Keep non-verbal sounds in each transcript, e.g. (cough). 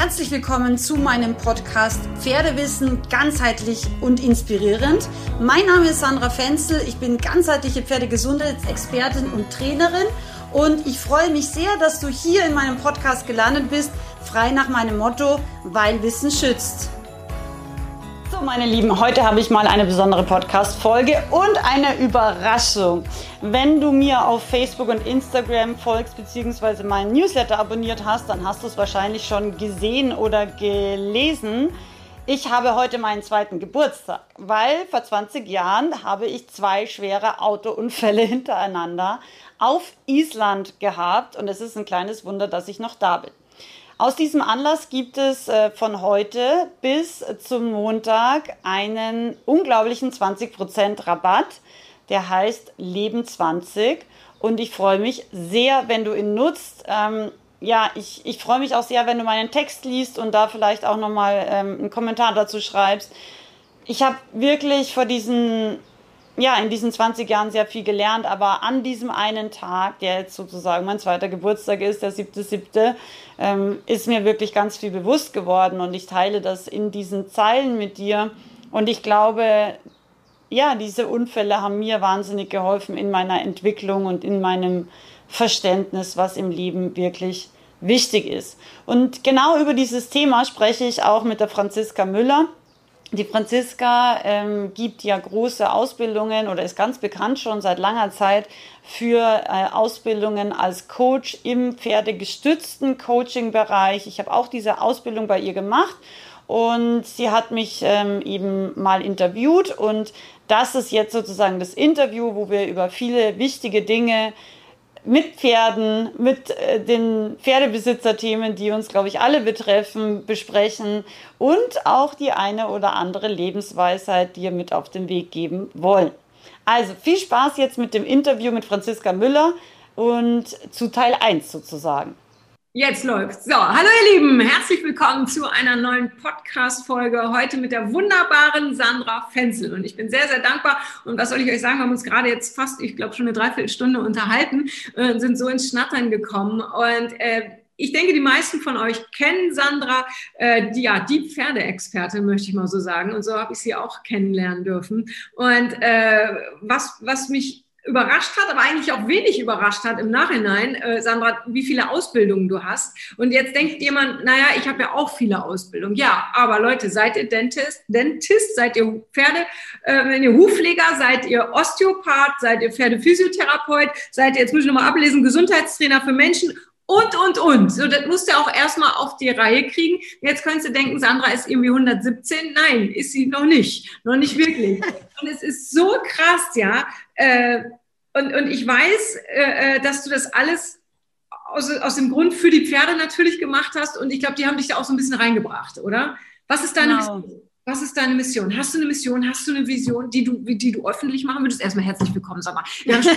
Herzlich willkommen zu meinem Podcast Pferdewissen ganzheitlich und inspirierend. Mein Name ist Sandra Fenzel, ich bin ganzheitliche Pferdegesundheitsexpertin und Trainerin und ich freue mich sehr, dass du hier in meinem Podcast gelandet bist, frei nach meinem Motto, weil Wissen schützt. So, meine Lieben, heute habe ich mal eine besondere Podcast-Folge und eine Überraschung. Wenn du mir auf Facebook und Instagram folgst, beziehungsweise meinen Newsletter abonniert hast, dann hast du es wahrscheinlich schon gesehen oder gelesen. Ich habe heute meinen zweiten Geburtstag, weil vor 20 Jahren habe ich zwei schwere Autounfälle (laughs) hintereinander auf Island gehabt und es ist ein kleines Wunder, dass ich noch da bin. Aus diesem Anlass gibt es äh, von heute bis zum Montag einen unglaublichen 20% Rabatt. Der heißt Leben 20 und ich freue mich sehr, wenn du ihn nutzt. Ähm, ja, ich, ich freue mich auch sehr, wenn du meinen Text liest und da vielleicht auch nochmal ähm, einen Kommentar dazu schreibst. Ich habe wirklich vor diesen ja, in diesen 20 Jahren sehr viel gelernt, aber an diesem einen Tag, der jetzt sozusagen mein zweiter Geburtstag ist, der 7.7., ähm, ist mir wirklich ganz viel bewusst geworden und ich teile das in diesen Zeilen mit dir. Und ich glaube, ja, diese Unfälle haben mir wahnsinnig geholfen in meiner Entwicklung und in meinem Verständnis, was im Leben wirklich wichtig ist. Und genau über dieses Thema spreche ich auch mit der Franziska Müller. Die Franziska ähm, gibt ja große Ausbildungen oder ist ganz bekannt schon seit langer Zeit für äh, Ausbildungen als Coach im pferdegestützten Coaching-Bereich. Ich habe auch diese Ausbildung bei ihr gemacht und sie hat mich ähm, eben mal interviewt und das ist jetzt sozusagen das Interview, wo wir über viele wichtige Dinge mit Pferden, mit äh, den Pferdebesitzerthemen, die uns, glaube ich, alle betreffen, besprechen und auch die eine oder andere Lebensweisheit dir mit auf den Weg geben wollen. Also viel Spaß jetzt mit dem Interview mit Franziska Müller und zu Teil 1 sozusagen. Jetzt läuft's. So, hallo ihr Lieben, herzlich willkommen zu einer neuen Podcast-Folge. Heute mit der wunderbaren Sandra Fenzel. Und ich bin sehr, sehr dankbar. Und was soll ich euch sagen? Wir haben uns gerade jetzt fast, ich glaube, schon eine Dreiviertelstunde unterhalten und äh, sind so ins Schnattern gekommen. Und äh, ich denke, die meisten von euch kennen Sandra, äh, die, ja, die Pferdeexpertin, möchte ich mal so sagen. Und so habe ich sie auch kennenlernen dürfen. Und äh, was, was mich überrascht hat, aber eigentlich auch wenig überrascht hat im Nachhinein, äh, Sandra, wie viele Ausbildungen du hast. Und jetzt denkt jemand, naja, ich habe ja auch viele Ausbildungen. Ja, aber Leute, seid ihr Dentist, Dentist seid ihr Pferde, äh, wenn ihr Hufpfleger, seid ihr Osteopath, seid ihr Pferdephysiotherapeut, seid ihr, jetzt muss ich nochmal ablesen, Gesundheitstrainer für Menschen und, und, und. So, das musst du auch erstmal auf die Reihe kriegen. Jetzt könntest du denken, Sandra ist irgendwie 117. Nein, ist sie noch nicht. Noch nicht wirklich. Und es ist so krass, ja, äh, und, und ich weiß, äh, äh, dass du das alles aus, aus dem Grund für die Pferde natürlich gemacht hast. Und ich glaube, die haben dich da auch so ein bisschen reingebracht, oder? Was ist deine genau. Was ist deine Mission? Hast du eine Mission? Hast du eine Vision, die du, die du öffentlich machen würdest? Erstmal herzlich willkommen, sag mal. (laughs) jetzt,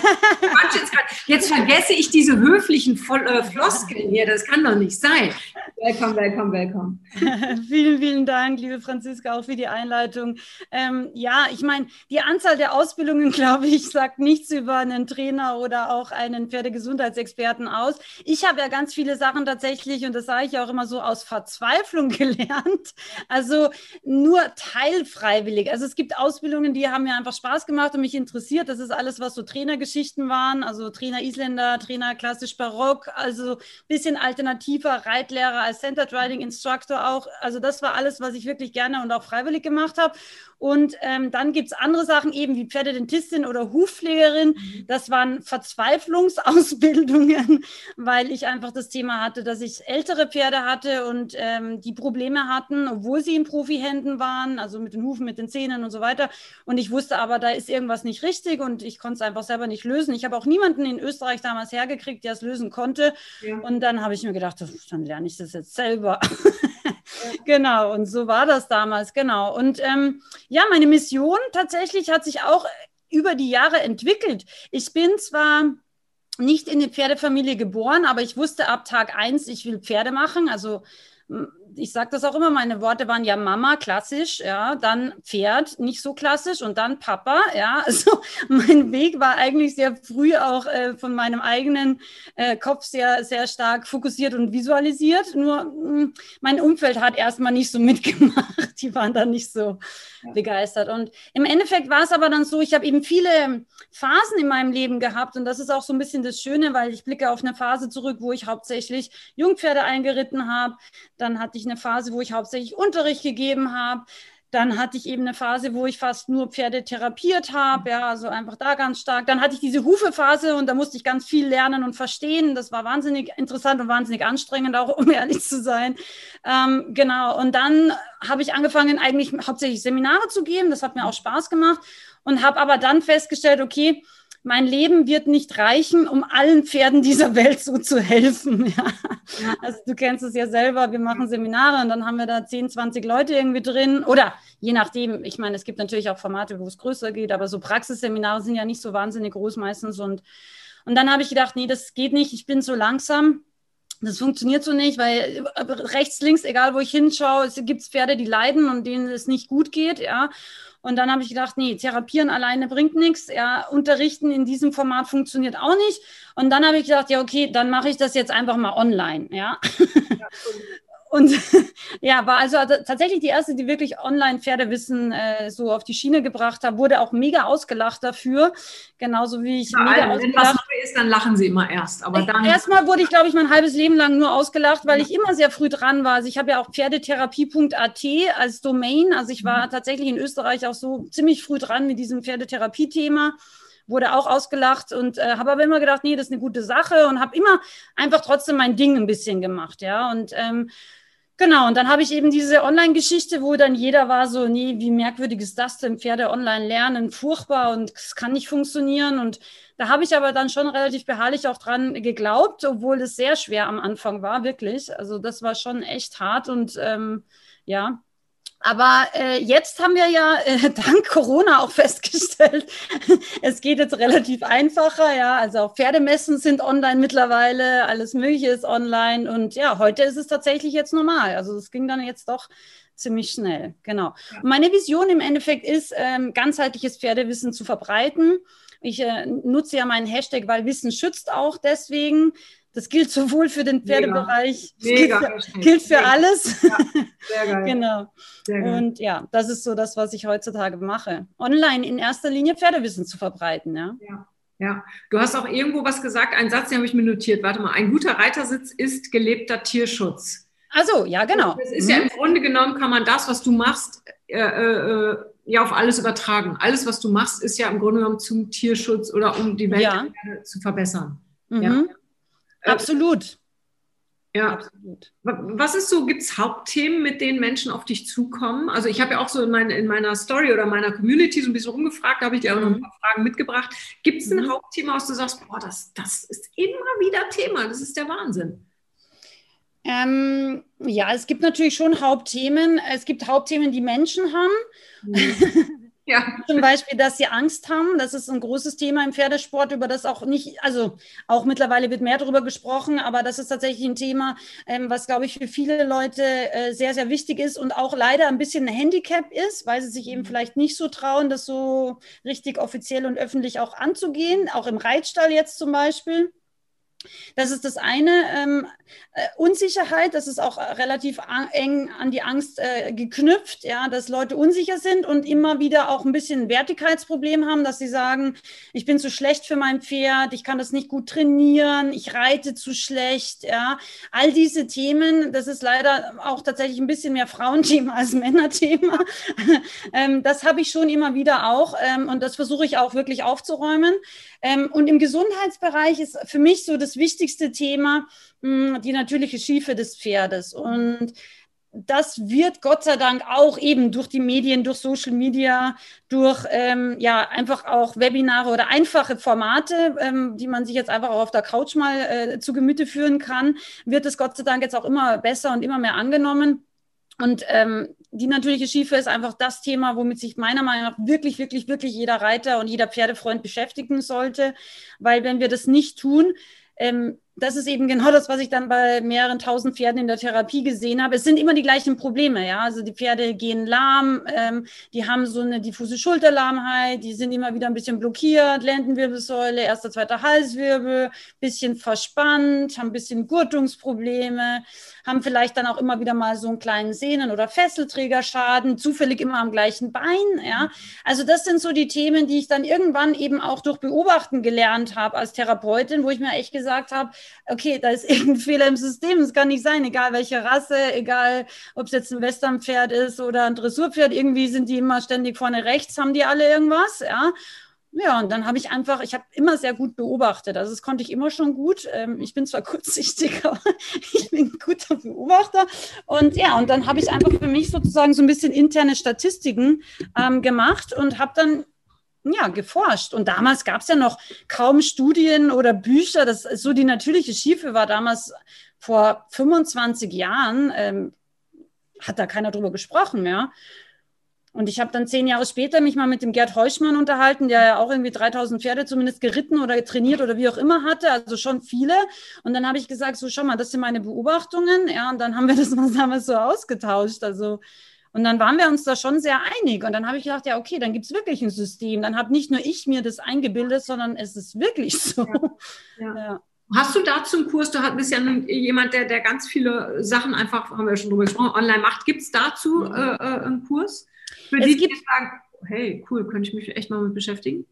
jetzt, vergesse ich diese höflichen äh, Floskeln hier. Das kann doch nicht sein. Willkommen, willkommen, willkommen. (laughs) vielen, vielen Dank, liebe Franziska, auch für die Einleitung. Ähm, ja, ich meine, die Anzahl der Ausbildungen, (laughs) glaube ich, sagt nichts über einen Trainer oder auch einen Pferdegesundheitsexperten aus. Ich habe ja ganz viele Sachen tatsächlich, und das sage ich auch immer so, aus Verzweiflung gelernt. Also nur teilfreiwillig. Also es gibt Ausbildungen, die haben mir einfach Spaß gemacht und mich interessiert. Das ist alles, was so Trainergeschichten waren, also Trainer Isländer, Trainer klassisch Barock, also bisschen alternativer Reitlehrer als Centered Riding Instructor auch. Also das war alles, was ich wirklich gerne und auch freiwillig gemacht habe. Und ähm, dann gibt es andere Sachen, eben wie Pferdedentistin oder Hufpflegerin. Mhm. Das waren Verzweiflungsausbildungen, (laughs) weil ich einfach das Thema hatte, dass ich ältere Pferde hatte und ähm, die Probleme hatten, obwohl sie in Profihänden waren, also mit den Hufen, mit den Zähnen und so weiter. Und ich wusste aber, da ist irgendwas nicht richtig und ich konnte es einfach selber nicht lösen. Ich habe auch niemanden in Österreich damals hergekriegt, der es lösen konnte. Ja. Und dann habe ich mir gedacht, dann lerne ich das jetzt selber. (laughs) genau, und so war das damals, genau. Und ähm, ja, meine Mission tatsächlich hat sich auch über die Jahre entwickelt. Ich bin zwar nicht in die Pferdefamilie geboren, aber ich wusste ab Tag eins, ich will Pferde machen. Also ich sage das auch immer, meine Worte waren ja Mama, klassisch, ja, dann Pferd, nicht so klassisch und dann Papa, ja. (laughs) Also mein Weg war eigentlich sehr früh auch äh, von meinem eigenen äh, Kopf sehr, sehr stark fokussiert und visualisiert. Nur mh, hm, mein Umfeld hat erstmal nicht so mitgemacht. (laughs) Die waren dann nicht so ja. begeistert. Und im Endeffekt war es aber dann so, ich habe eben viele Phasen in meinem Leben gehabt und das ist auch so ein bisschen das Schöne, weil ich blicke auf eine Phase zurück, wo ich hauptsächlich Jungpferde eingeritten habe. Dann hatte ich eine Phase, wo ich hauptsächlich Unterricht gegeben habe. Dann hatte ich eben eine Phase, wo ich fast nur Pferde therapiert habe, ja, also einfach da ganz stark. Dann hatte ich diese Hufephase und da musste ich ganz viel lernen und verstehen. Das war wahnsinnig interessant und wahnsinnig anstrengend, auch (laughs) um ehrlich zu sein. Ähm, genau. Und dann habe ich angefangen, eigentlich hauptsächlich Seminare zu geben. Das hat mir auch Spaß gemacht und habe aber dann festgestellt, okay, mein Leben wird nicht reichen, um allen Pferden dieser (laughs) Welt so zu helfen. Ja. Also du kennst es ja selber, wir machen Seminare und dann haben wir da 10, 20 Leute irgendwie drin oder je nachdem, ich meine, es gibt natürlich auch Formate, wo es größer geht, aber so Praxisseminare sind ja nicht so wahnsinnig groß meistens und, und dann habe ich gedacht, nee, das geht nicht, ich bin so langsam. Das funktioniert so nicht, weil rechts, links, egal wo ich hinschaue, es gibt Pferde, die leiden und denen es nicht gut geht, ja. Und dann habe ich gedacht, nee, therapieren alleine bringt nichts. Ja, unterrichten in diesem Format funktioniert auch nicht. Und dann habe ich gedacht, ja, okay, dann mache ich das jetzt einfach mal online. Ja. ja und (laughs) ja, war also tatsächlich die erste, die wirklich online Pferdewissen äh, so auf die Schiene gebracht hat, wurde auch mega ausgelacht dafür. Genauso wie ich. Bei mega allem, wenn was neu ist, dann lachen sie immer erst. Aber dann. Erstmal wurde ich, glaube ich, mein halbes Leben lang nur ausgelacht, weil ja. ich immer sehr früh dran war. Also ich habe ja auch Pferdetherapie.at als Domain. Also ich war mhm. tatsächlich in Österreich auch so ziemlich früh dran mit diesem Pferdetherapie-Thema wurde auch ausgelacht und äh, habe aber immer gedacht, nee, das ist eine gute Sache und habe immer einfach trotzdem mein Ding ein bisschen gemacht, ja. Und ähm, Genau, und dann habe ich eben diese Online-Geschichte, wo dann jeder war so, nee, wie merkwürdig ist das denn, Pferde online lernen, furchtbar und es kann nicht funktionieren. Und da habe ich aber dann schon relativ beharrlich auch dran geglaubt, obwohl es sehr schwer am Anfang war, wirklich. Also das war schon echt hart und ähm, ja, aber äh, jetzt haben wir ja äh, (laughs) dank Corona auch festgestellt, (laughs) es geht jetzt relativ einfacher. Ja, also auch Pferdemessen sind online mittlerweile, alles Mögliche ist online und ja, heute ist es tatsächlich jetzt normal. Also es ging dann jetzt doch ziemlich schnell. Genau. Ja. Meine Vision im Endeffekt ist, ähm, ganzheitliches Pferdewissen zu verbreiten. Ich äh, nutze ja meinen Hashtag, weil Wissen schützt auch deswegen. Das gilt sowohl für den Pferdebereich, Mega. gilt für, gilt für alles. Ja, sehr geil. (laughs) genau. Sehr geil. Und ja, das ist so das, was ich heutzutage mache. Online in erster Linie Pferdewissen zu verbreiten. Ja. ja. Ja, du hast auch irgendwo was gesagt, einen Satz, den habe ich mir notiert. Warte mal, ein guter Reitersitz ist gelebter Tierschutz. Also ja, genau. Das ist mhm. ja im Grunde genommen, kann man das, was du machst, äh, äh, ja auf alles übertragen. Alles, was du machst, ist ja im Grunde genommen zum Tierschutz oder um die Welt ja. zu verbessern. Mhm. Ja. Äh, Absolut. Ja, Absolut. Was ist so, gibt es Hauptthemen, mit denen Menschen auf dich zukommen? Also ich habe ja auch so in, mein, in, meiner Story oder meiner Community so ein bisschen rumgefragt, da habe ich dir auch noch ein mhm. paar Fragen mitgebracht. Gibt es ein mhm. Hauptthema, was du sagst, boah, das, das ist immer wieder Thema, das ist der Wahnsinn? Ähm, ja, es gibt natürlich schon Hauptthemen. Es gibt Hauptthemen, die Menschen haben. Mhm. (laughs) Ja. Zum Beispiel, dass sie Angst haben. Das ist ein großes Thema im Pferdesport, über das auch nicht, also auch mittlerweile wird mehr darüber gesprochen, aber das ist tatsächlich ein Thema, ähm, was, glaube ich, für viele Leute äh, sehr, sehr wichtig ist und auch leider ein bisschen ein Handicap ist, weil sie sich eben mhm. vielleicht nicht so trauen, das so richtig offiziell und öffentlich auch anzugehen, auch im Reitstall jetzt zum Beispiel. Das ist das eine. Ähm, äh, Unsicherheit, das ist auch relativ eng an die Angst äh, geknüpft, ja, dass Leute unsicher sind und immer wieder auch ein bisschen ein Wertigkeitsproblem haben, dass sie sagen, ich bin zu schlecht für mein Pferd, ich kann das nicht gut trainieren, ich reite zu schlecht, ja. All diese Themen, das ist leider auch tatsächlich ein bisschen mehr Frauenthema als (laughs) Männerthema. ähm, das habe ich schon immer wieder auch ähm, und das versuche ich auch wirklich aufzuräumen. Ähm, und im Gesundheitsbereich ist für mich so das wichtigste Thema die natürliche Schiefe des Pferdes. Und das wird Gott sei Dank auch eben durch die Medien, durch Social Media, durch ähm, ja einfach auch Webinare oder einfache Formate, ähm, die man sich jetzt einfach auch auf der Couch mal äh, zu Gemüte führen kann, wird es Gott sei Dank jetzt auch immer besser und immer mehr angenommen. Und ähm, die natürliche Schiefe ist einfach das Thema, womit sich meiner Meinung nach wirklich, wirklich, wirklich jeder Reiter und jeder Pferdefreund beschäftigen sollte. Weil wenn wir das nicht tun, ähm, das ist eben genau das, was ich dann bei mehreren tausend Pferden in der Therapie gesehen habe. Es sind immer die gleichen Probleme, ja. Also die Pferde gehen lahm, ähm, die haben so eine diffuse Schulterlahmheit, die sind immer wieder ein bisschen blockiert, Lendenwirbelsäule, erster, zweiter Halswirbel, bisschen verspannt, haben ein bisschen Gurtungsprobleme, haben vielleicht dann auch immer wieder mal so einen kleinen Sehnen- oder Fesselträgerschaden, zufällig immer am gleichen Bein, ja. Also das sind so die Themen, die ich dann irgendwann eben auch durch Beobachten gelernt habe als Therapeutin, wo ich mir echt gesagt habe, okay, da ist (laughs) irgendein Fehler im System. Es kann nicht sein, egal welche Rasse, egal ob es jetzt ein Westernpferd ist oder ein Dressurpferd, irgendwie sind die immer ständig vorne rechts, haben die alle irgendwas, ja. Ja, und dann habe ich einfach, ich habe immer sehr gut beobachtet. Also das konnte ich immer schon gut. Ähm, ich bin zwar (laughs) kurzsichtig, aber (laughs) ich bin ein guter Beobachter. Und ja, und dann habe ich einfach für mich sozusagen so ein bisschen interne Statistiken ähm, gemacht und habe dann ja, geforscht. Und damals gab es ja noch kaum Studien oder Bücher. Das so die natürliche Schiefe war damals vor 25 Jahren, ähm, hat da keiner drüber gesprochen, ja. Und ich habe dann zehn Jahre später mich mal mit dem Gerd Heuschmann unterhalten, der ja auch irgendwie 3000 Pferde zumindest geritten oder trainiert oder wie auch immer hatte, also schon viele. Und dann habe ich gesagt, so schau mal, das sind meine Beobachtungen. Ja, und dann haben wir das mal (laughs) damals so ausgetauscht. Also und dann waren wir uns da schon sehr einig. Und dann habe ich gedacht, ja, okay, dann gibt es wirklich ein System. Dann habe nicht nur ich mir das eingebildet, sondern es ist wirklich (laughs) so. Ja. Ja. Hast du dazu einen Kurs? Du bist ja jemand, der, der ganz viele Sachen einfach, haben wir schon drüber gesprochen, online macht. Gibt es dazu äh, äh, einen Kurs? Für es die, die sagen, hey, cool, könnte ich mich echt mal mit beschäftigen?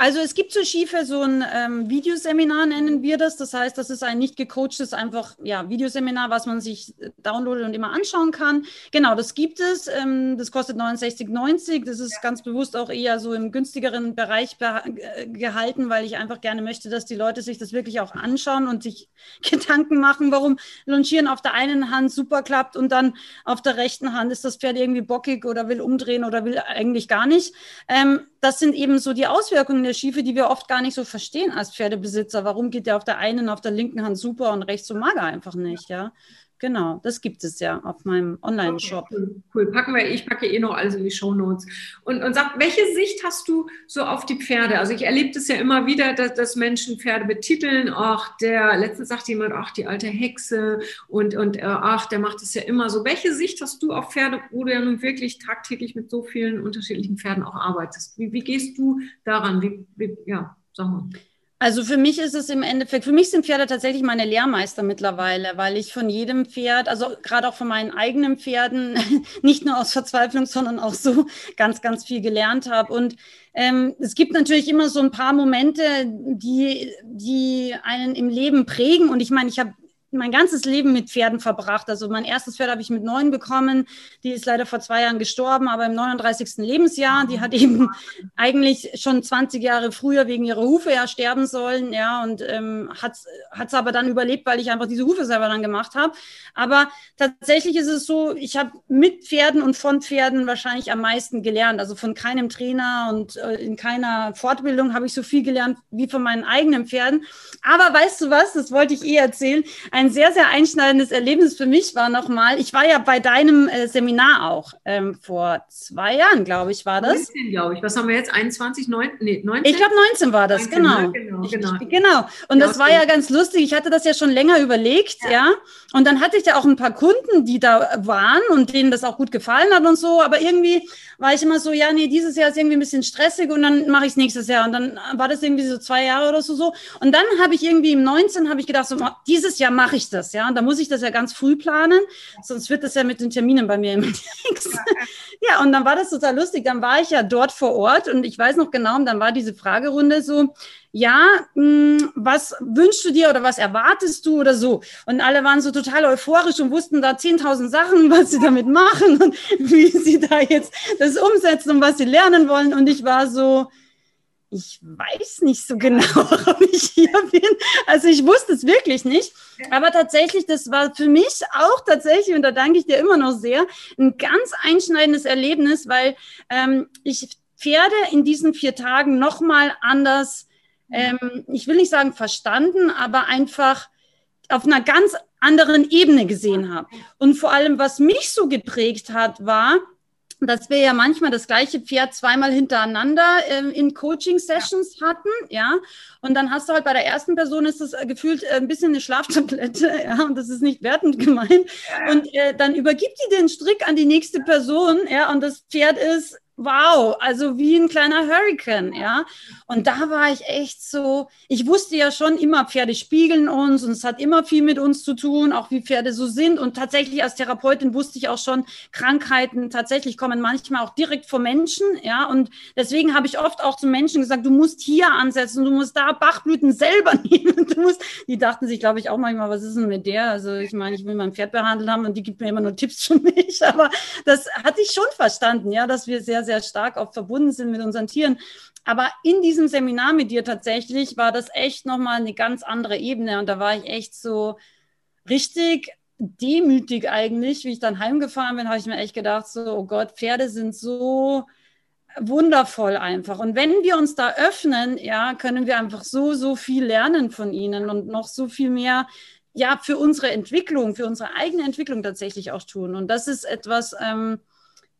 Also es gibt zu Schiefe so ein ähm, Videoseminar, nennen wir das. Das heißt, das ist ein nicht gecoachtes, einfach ja, Videoseminar, was man sich äh, downloadet und immer anschauen kann. Genau, das gibt es. Ähm, das kostet 69,90. Das ist ja. ganz bewusst auch eher so im günstigeren Bereich äh, gehalten, weil ich einfach gerne möchte, dass die Leute sich das wirklich auch anschauen und sich (laughs) Gedanken machen, warum Longieren auf der einen Hand super klappt und dann auf der rechten Hand ist das Pferd irgendwie bockig oder will umdrehen oder will eigentlich gar nicht. Ähm, das sind eben so die Auswirkungen der Schiefe, die wir oft gar nicht so verstehen als Pferdebesitzer. Warum geht der auf der einen, auf der linken Hand super und rechts so mager einfach nicht, ja? Genau, das gibt es ja auf meinem Online-Shop. Okay, cool, Packen wir, ich packe eh noch alles in die Show Notes. Und, und sag, welche Sicht hast du so auf die Pferde? Also ich erlebe das ja immer wieder, dass, dass Menschen Pferde betiteln. Ach, der, letztens sagt jemand, ach, die alte Hexe und, und äh, ach, der macht es ja immer so. Welche Sicht hast du auf Pferde, wo du ja nun wirklich tagtäglich mit so vielen unterschiedlichen Pferden auch arbeitest? Wie, wie gehst du daran? Wie, wie, ja, sag mal. Also für mich ist es im Endeffekt, für mich sind Pferde tatsächlich meine Lehrmeister mittlerweile, weil ich von jedem Pferd, also gerade auch von meinen eigenen Pferden, (laughs) nicht nur aus Verzweiflung, sondern auch so ganz, ganz viel gelernt habe. Und ähm, es gibt natürlich immer so ein paar Momente, die, die einen im Leben prägen. Und ich meine, ich habe mein ganzes Leben mit Pferden verbracht. Also mein erstes Pferd habe ich mit neun bekommen. Die ist leider vor zwei Jahren gestorben, aber im 39. Lebensjahr. Die hat eben eigentlich schon 20 Jahre früher wegen ihrer Hufe ja sterben sollen. Ja, und ähm, hat es aber dann überlebt, weil ich einfach diese Hufe selber dann gemacht habe. Aber tatsächlich ist es so, ich habe mit Pferden und von Pferden wahrscheinlich am meisten gelernt. Also von keinem Trainer und äh, in keiner Fortbildung habe ich so viel gelernt wie von meinen eigenen Pferden. Aber weißt du was, das wollte ich eh erzählen ein sehr, sehr einschneidendes Erlebnis für mich war nochmal, ich war ja bei deinem äh, Seminar auch ähm, vor zwei Jahren, glaube ich, war das. 19, glaube ich. Was haben wir jetzt? 21, 19? Nee, 19? Ich glaube, 19 war das, 19, genau. genau, genau. Ich, genau. Und ja, das war ja ganz lustig. Ich hatte das ja schon länger überlegt, ja. ja. Und dann hatte ich ja auch ein paar Kunden, die da waren und denen das auch gut gefallen hat und so. Aber irgendwie war ich immer so, ja, nee, dieses Jahr ist irgendwie ein bisschen stressig und dann mache ich es nächstes Jahr. Und dann war das irgendwie so zwei Jahre oder so. so. Und dann habe ich irgendwie im 19 habe ich gedacht, so, dieses Jahr mache ich das, ja. Und da muss ich das ja ganz früh planen, sonst wird das ja mit den Terminen bei mir immer (laughs) nichts. (laughs) Ja, und dann war das total lustig. Dann war ich ja dort vor Ort und ich weiß noch genau, und dann war diese Fragerunde so, ja, mh, hm, was wünschst du dir oder was erwartest du oder so? Und alle waren so total euphorisch und wussten da 10.000 Sachen, was sie damit machen und (laughs) wie sie da jetzt das umsetzen und was sie lernen wollen. Und ich war so, ich weiß nicht so genau, (laughs) warum ich hier bin. Also ich wusste es wirklich nicht. Aber tatsächlich, das war für mich auch tatsächlich, und da danke ich dir immer noch sehr, ein ganz einschneidendes Erlebnis, weil ähm, ich Pferde in diesen vier Tagen nochmal anders ähm, ich will nicht sagen verstanden, aber einfach auf einer ganz anderen Ebene gesehen habe. Und vor allem, was mich so geprägt hat, war, dass wir ja manchmal das gleiche Pferd zweimal hintereinander äh, in Coaching-Sessions ja. hatten, ja. Und dann hast du halt bei der ersten Person ist das äh, gefühlt äh, ein bisschen eine Schlaftablette, (laughs) ja, und das ist nicht wertend gemeint. Ja. Und äh, dann übergibt die den Strick an die nächste Person, ja, und das Pferd ist wow, also wie ein kleiner Hurricane, ja. Und da war ich echt so, ich wusste ja schon immer, Pferde spiegeln uns und es hat immer viel mit uns zu tun, auch wie Pferde so sind. Und tatsächlich als Therapeutin wusste ich auch schon, Krankheiten tatsächlich kommen manchmal auch direkt vom Menschen, ja. Und deswegen habe ich oft auch zu Menschen gesagt, du musst hier ansetzen, du musst da Bachblüten selber (laughs) nehmen. Du musst, die dachten sich, glaube ich, auch manchmal, was ist denn mit der? Also ich meine, ich will mein Pferd behandelt haben und die gibt mir immer nur Tipps für mich. (laughs) Aber das hatte ich schon verstanden, ja, dass wir sehr, sehr sehr stark auch verbunden sind mit unseren Tieren. Aber in diesem Seminar mit dir tatsächlich war das echt nochmal eine ganz andere Ebene. Und da war ich echt so richtig demütig eigentlich, wie ich dann heimgefahren bin, habe ich mir echt gedacht, so, oh Gott, Pferde sind so wundervoll einfach. Und wenn wir uns da öffnen, ja, können wir einfach so, so viel lernen von ihnen und noch so viel mehr, ja, für unsere Entwicklung, für unsere eigene Entwicklung tatsächlich auch tun. Und das ist etwas, ähm,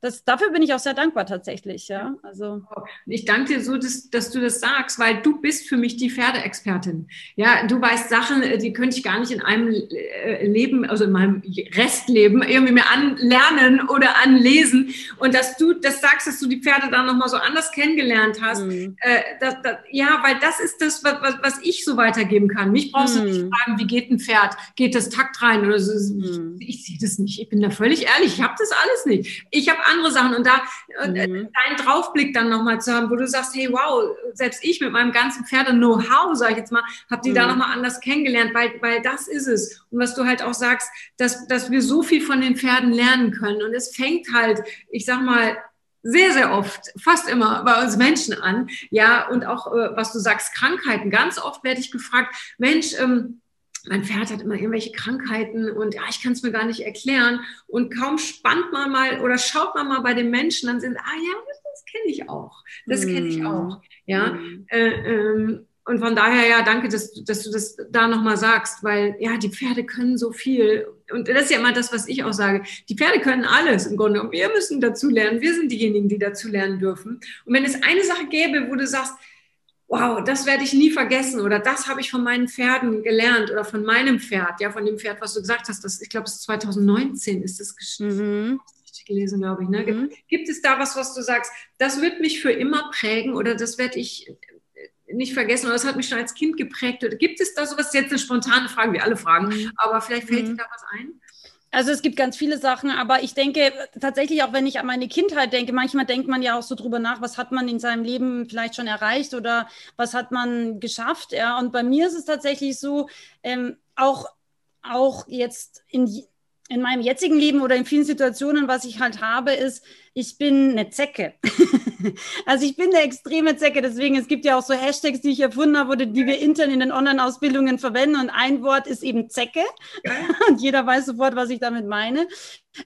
das, dafür bin ich auch sehr dankbar tatsächlich, ja. Also. Ich danke dir so, dass, dass du das sagst, weil du bist für mich die Pferdeexpertin. Ja, du weißt Sachen, äh, die könnte ich gar nicht in einem äh, Leben, also in meinem Restleben irgendwie mehr anlernen oder anlesen. Und dass du das sagst, dass du die Pferde dann nochmal so anders kennengelernt hast. Mhm. Äh, das, das, ja, weil das ist das, was, was ich so weitergeben kann. Mich brauchst mhm. du nicht mhm. fragen, wie geht ein Pferd? Geht das Takt rein? Oder so. Mhm. Ich, ich sehe das nicht. Ich bin da völlig ehrlich. Ich habe das alles nicht. Ich habe andere Sachen und da äh, mhm. deinen Draufblick dann nochmal zu haben, wo du sagst, hey, wow, selbst ich mit meinem ganzen Pferde-Know-how, sag ich jetzt mal, habe die mhm. da nochmal anders kennengelernt, weil, weil das ist es. Und was du halt auch sagst, dass, dass wir so viel von den Pferden lernen können. Und es fängt halt, ich sag mal, sehr, sehr oft, fast immer bei uns Menschen an. Ja, und auch, äh, was du sagst, Krankheiten. Ganz oft werde ich gefragt, Mensch, ähm, mein Pferd hat immer irgendwelche Krankheiten und ja, ich kann es mir gar nicht erklären. Und kaum spannt man mal oder schaut man mal bei den Menschen, dann sind, ah ja, das, das kenne ich auch. Das kenne ich mhm. auch. Ja. Mm. Äh, ähm, und von daher, ja, danke, dass, dass du das da nochmal sagst, weil ja, die Pferde können so viel. Und das ist ja immer das, was ich auch sage. Die Pferde können alles im Grunde. Und wir müssen dazu lernen. Wir sind diejenigen, die dazu lernen dürfen. Und wenn es eine Sache gäbe, wo du sagst, wow, das werde ich nie vergessen oder das habe ich von meinen Pferden gelernt oder von meinem Pferd, ja, von dem Pferd, was du gesagt hast, das, ich glaube, es ist 2019 ist das mhm. gelesen, glaube ich. Ne? Mhm. Gibt, es da was, was du sagst, das wird mich für immer prägen oder das werde ich nicht vergessen oder das hat mich schon als Kind geprägt? Oder gibt es da sowas? Jetzt eine spontane Frage, wie alle fragen, mhm. aber vielleicht fällt dir mhm. da was ein? Also es gibt ganz viele Sachen, aber ich denke tatsächlich auch, wenn ich an meine Kindheit denke, manchmal denkt man ja auch so drüber nach, was hat man in seinem Leben vielleicht schon erreicht oder was hat man geschafft. Ja, und bei mir ist es tatsächlich so, ähm, auch auch jetzt in in meinem jetzigen Leben oder in vielen Situationen, was ich halt habe, ist, ich bin eine Zecke. (laughs) also ich bin eine extreme Zecke, deswegen, es gibt ja auch so Hashtags, die ich erfunden habe oder die wir intern in den Online-Ausbildungen verwenden und ein Wort ist eben Zecke (laughs) und jeder weiß sofort, was ich damit meine.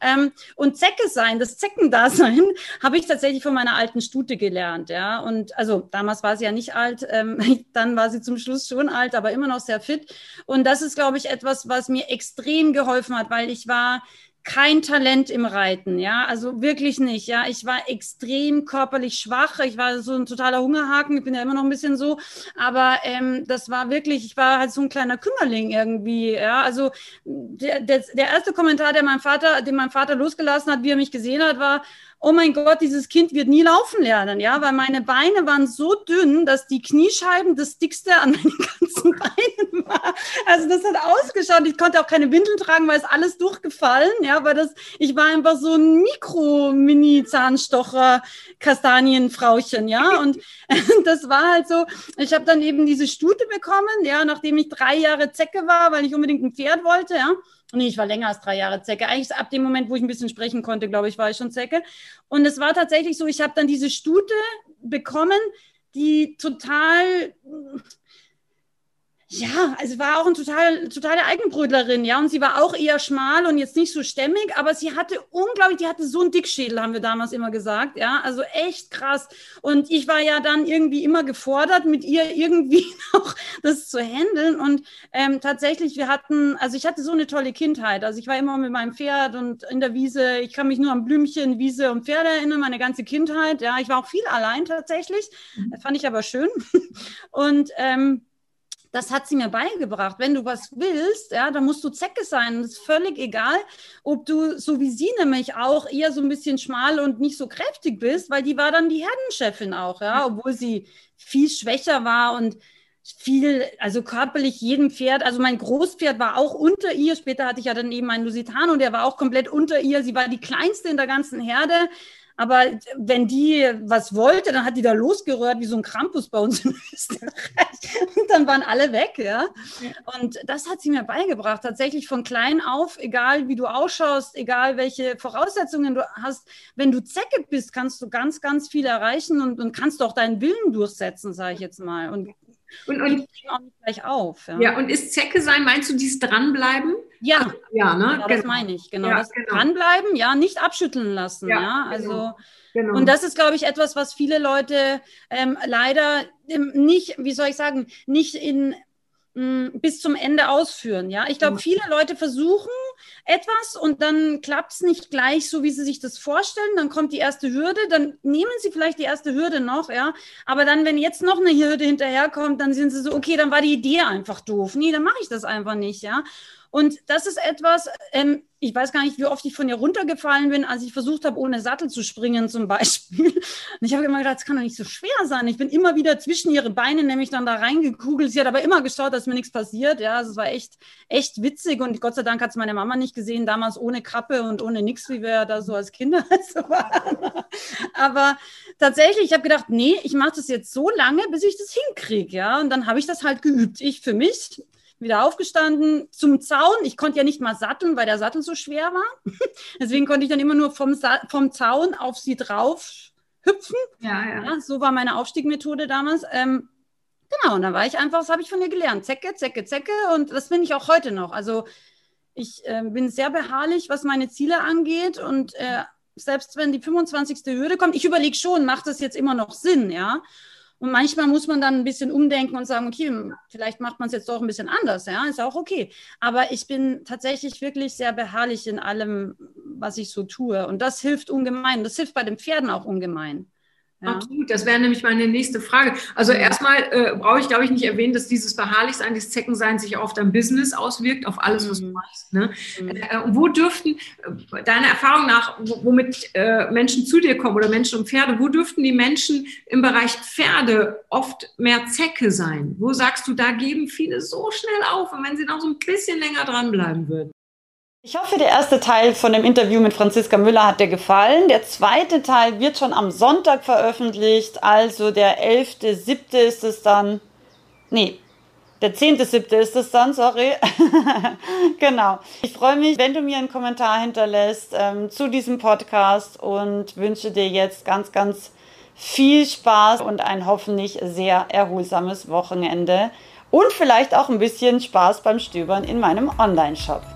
Ähm, und Zecke sein, das Zeckendasein, (laughs) habe ich tatsächlich von meiner alten Stute gelernt, ja. Und also damals war sie ja nicht alt, ähm, dann war sie zum Schluss schon alt, aber immer noch sehr fit. Und das ist, glaube ich, etwas, was mir extrem geholfen hat, weil ich war kein Talent im Reiten, ja, also wirklich nicht, ja. Ich war extrem körperlich schwach, ich war so ein totaler Hungerhaken, ich bin ja immer noch ein bisschen so, aber ähm, das war wirklich, ich war halt so ein kleiner Kümmerling irgendwie, ja. Also der, der, der erste Kommentar, der mein Vater, den mein Vater losgelassen hat, wie er mich gesehen hat, war, oh mein Gott, dieses Kind wird nie laufen lernen, ja, weil meine Beine waren so dünn, dass die Kniescheiben das dickste an meinen (laughs) ganzen Beinen war. Also das hat ausgeschaut. Ich konnte auch keine Windeln tragen, weil es alles durchgefallen, ja, weil das, ich war einfach so ein Mikro-Mini-Zahnstocher, Kastanienfrauchen, ja, (laughs) und (laughs) das war halt so, ich habe dann eben diese Stute bekommen, ja, nachdem ich drei Jahre Zecke war, weil ich unbedingt ein Pferd wollte, ja. Nee, ich war länger als drei Jahre Zecke. Eigentlich ab dem Moment, wo ich ein bisschen sprechen konnte, glaube ich, war ich schon Zecke. Und es war tatsächlich so, ich habe dann diese Stute bekommen, die total Ja, also war auch eine total, totale Eigenbrötlerin, ja. Und sie war auch eher schmal und jetzt nicht so stämmig, aber sie hatte unglaublich, die hatte so einen Dickschädel, haben wir damals immer gesagt, ja. Also echt krass. Und ich war ja dann irgendwie immer gefordert, mit ihr irgendwie (laughs) auch das zu handeln. Und ähm, tatsächlich, wir hatten, also ich hatte so eine tolle Kindheit. Also ich war immer mit meinem Pferd und in der Wiese. Ich kann mich nur an Blümchen, Wiese und Pferde erinnern, meine ganze Kindheit. Ja, ich war auch viel allein tatsächlich. Mhm. Das fand ich aber schön. (laughs) Und ähm, das hat sie mir beigebracht. Wenn du was willst, ja, dann musst du Zecke sein. Das ist völlig egal, ob du, so wie sie nämlich auch, eher so ein bisschen schmal und nicht so kräftig bist, weil die war dann die Herdenchefin auch, ja, obwohl sie viel schwächer war und viel, also körperlich jedem Pferd, also mein Großpferd war auch unter ihr, später hatte ich ja dann eben einen Lusitano, der war auch komplett unter ihr, sie war die kleinste in der ganzen Herde, aber wenn die was wollte, dann hat die da losgerührt wie so ein Krampus bei uns in (laughs) Österreich. Und dann waren alle weg, ja. Und das hat sie mir beigebracht. Tatsächlich von klein auf, egal wie du ausschaust, egal welche Voraussetzungen du hast, wenn du Zecke bist, kannst du ganz, ganz viel erreichen und, und kannst auch deinen Willen durchsetzen, sage ich jetzt mal. Und und, und auch nicht gleich auf. Ja. ja, und ist Zecke sein, meinst du dies dranbleiben? Ja, ja, ne? Genau, das genau. meine ich. Genau, ja, das genau. dranbleiben, ja, nicht abschütteln lassen. Ja, ja? also. Genau. Genau. Und das ist, glaube ich, etwas, was viele Leute ähm, leider nicht, wie soll ich sagen, nicht in mm, bis zum Ende ausführen. Ja, ich glaube, viele Leute versuchen etwas und dann klappt es nicht gleich so, wie sie sich das vorstellen. Dann kommt die erste Hürde, dann nehmen sie vielleicht die erste Hürde noch, ja. Aber dann, wenn jetzt noch eine Hürde hinterherkommt, dann sind sie so, okay, dann war die Idee einfach doof. Nee, dann mache ich das einfach nicht, ja. Und das ist etwas, ähm, ich weiß gar nicht, wie oft ich von ihr runtergefallen bin, als ich versucht habe, ohne Sattel zu springen zum Beispiel. (laughs) Und ich habe immer gedacht, das kann doch nicht so schwer sein. Ich bin immer wieder zwischen ihre Beine nämlich dann da reingekugelt. Sie hat aber immer geschaut, dass mir nichts passiert. Ja, also es war echt, echt witzig. Und Gott sei Dank hat es meine Mama nicht gesehen, damals ohne Krappe und ohne nichts, wie wir da so als Kinder (laughs) so waren. Aber tatsächlich, ich habe gedacht, nee, ich mache das jetzt so lange, bis ich das hinkriege. Ja, und dann habe ich das halt geübt. Ich für mich wieder aufgestanden zum Zaun. Ich konnte ja nicht mal satteln, weil der Sattel so schwer war. (laughs) Deswegen konnte ich dann immer nur vom, vom Zaun auf sie drauf hüpfen. Ja, ja. ja so war meine Aufstiegmethode damals. Ähm, genau, und dann war ich einfach, das habe ich von ihr gelernt. Zecke, Zecke, Zecke. Und das finde ich auch heute noch. Also ich äh, bin sehr beharrlich, was meine Ziele angeht. Und äh, selbst wenn die 25. Hürde kommt, ich überlege schon, macht das jetzt immer noch Sinn, ja? Und manchmal muss man dann ein bisschen umdenken und sagen, okay, vielleicht macht man es jetzt doch ein bisschen anders, ja, ist auch okay. Aber ich bin tatsächlich wirklich sehr beharrlich in allem, was ich so tue. Und das hilft ungemein. Das hilft bei den Pferden auch ungemein. Ja. Absolut, das wäre nämlich meine nächste Frage. Also erstmal äh, brauche ich, glaube ich, nicht erwähnen, dass dieses Beharrlichsein, dieses Zeckensein sich auf dein Business auswirkt, auf alles, was du mhm. machst. Ne? Mhm. Äh, wo dürften, äh, deiner Erfahrung nach, womit äh, Menschen zu dir kommen oder Menschen und Pferde, wo dürften die Menschen im Bereich Pferde oft mehr Zecke sein? Wo sagst du, da geben viele so schnell auf und wenn sie noch so ein bisschen länger dranbleiben würden? Ich hoffe, der erste Teil von dem Interview mit Franziska Müller hat dir gefallen. Der zweite Teil wird schon am Sonntag veröffentlicht, also der 11.7. ist es dann. Nee, der 10.7. ist es dann, sorry. (laughs) genau. Ich freue mich, wenn du mir einen Kommentar hinterlässt ähm, zu diesem Podcast und wünsche dir jetzt ganz, ganz viel Spaß und ein hoffentlich sehr erholsames Wochenende und vielleicht auch ein bisschen Spaß beim Stöbern in meinem Online-Shop.